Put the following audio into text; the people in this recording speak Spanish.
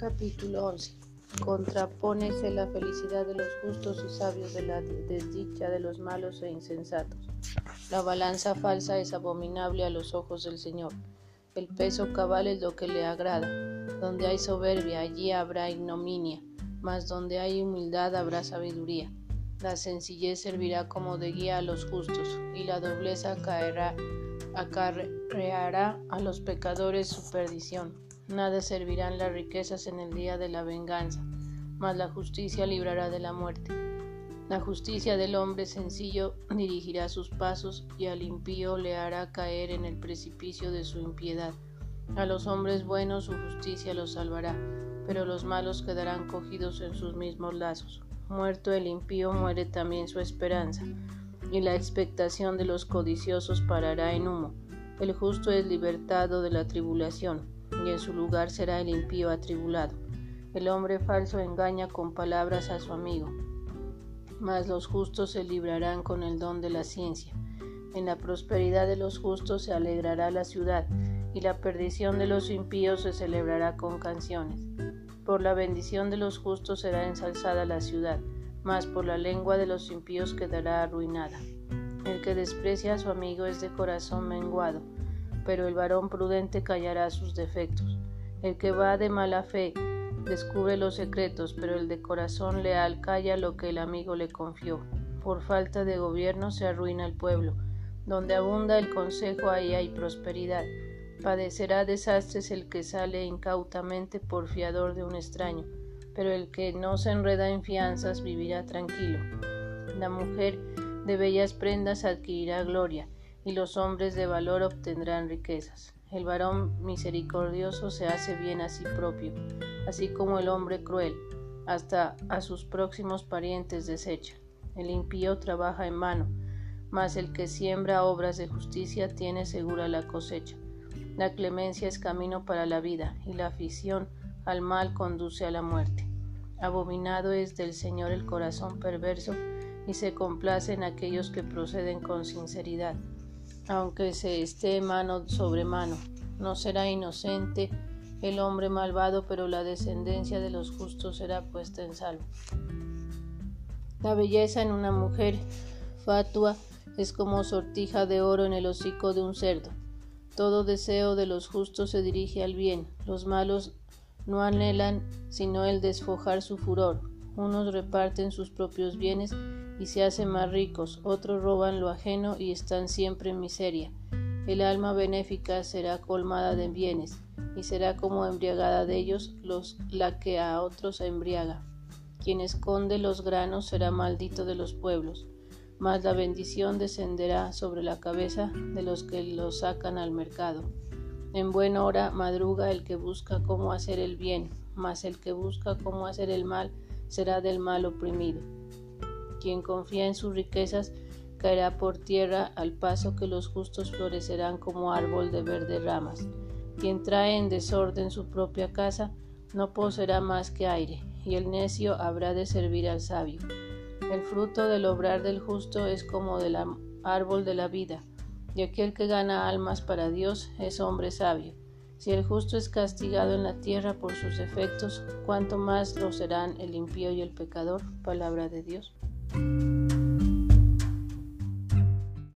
Capítulo 11. Contrapónese la felicidad de los justos y sabios de la desdicha de los malos e insensatos. La balanza falsa es abominable a los ojos del Señor. El peso cabal es lo que le agrada. Donde hay soberbia, allí habrá ignominia, mas donde hay humildad habrá sabiduría. La sencillez servirá como de guía a los justos, y la dobleza caerá, acarreará a los pecadores su perdición. Nada servirán las riquezas en el día de la venganza, mas la justicia librará de la muerte. La justicia del hombre sencillo dirigirá sus pasos y al impío le hará caer en el precipicio de su impiedad. A los hombres buenos su justicia los salvará, pero los malos quedarán cogidos en sus mismos lazos. Muerto el impío, muere también su esperanza, y la expectación de los codiciosos parará en humo. El justo es libertado de la tribulación, y en su lugar será el impío atribulado. El hombre falso engaña con palabras a su amigo, mas los justos se librarán con el don de la ciencia. En la prosperidad de los justos se alegrará la ciudad, y la perdición de los impíos se celebrará con canciones. Por la bendición de los justos será ensalzada la ciudad, mas por la lengua de los impíos quedará arruinada. El que desprecia a su amigo es de corazón menguado, pero el varón prudente callará sus defectos. El que va de mala fe descubre los secretos, pero el de corazón leal calla lo que el amigo le confió. Por falta de gobierno se arruina el pueblo. Donde abunda el consejo ahí hay prosperidad. Padecerá desastres el que sale incautamente por fiador de un extraño, pero el que no se enreda en fianzas vivirá tranquilo. La mujer de bellas prendas adquirirá gloria, y los hombres de valor obtendrán riquezas. El varón misericordioso se hace bien a sí propio, así como el hombre cruel, hasta a sus próximos parientes desecha. El impío trabaja en vano, mas el que siembra obras de justicia tiene segura la cosecha. La clemencia es camino para la vida, y la afición al mal conduce a la muerte. Abominado es del Señor el corazón perverso, y se complace en aquellos que proceden con sinceridad. Aunque se esté mano sobre mano, no será inocente el hombre malvado, pero la descendencia de los justos será puesta en salvo. La belleza en una mujer fatua es como sortija de oro en el hocico de un cerdo. Todo deseo de los justos se dirige al bien, los malos no anhelan sino el desfojar su furor. Unos reparten sus propios bienes y se hacen más ricos, otros roban lo ajeno y están siempre en miseria. El alma benéfica será colmada de bienes y será como embriagada de ellos los, la que a otros embriaga. Quien esconde los granos será maldito de los pueblos mas la bendición descenderá sobre la cabeza de los que lo sacan al mercado. En buena hora madruga el que busca cómo hacer el bien, mas el que busca cómo hacer el mal será del mal oprimido. Quien confía en sus riquezas caerá por tierra al paso que los justos florecerán como árbol de verde ramas. Quien trae en desorden su propia casa no poseerá más que aire, y el necio habrá de servir al sabio. El fruto del obrar del justo es como del árbol de la vida, y aquel que gana almas para Dios es hombre sabio. Si el justo es castigado en la tierra por sus efectos, cuánto más lo serán el impío y el pecador. Palabra de Dios. thank you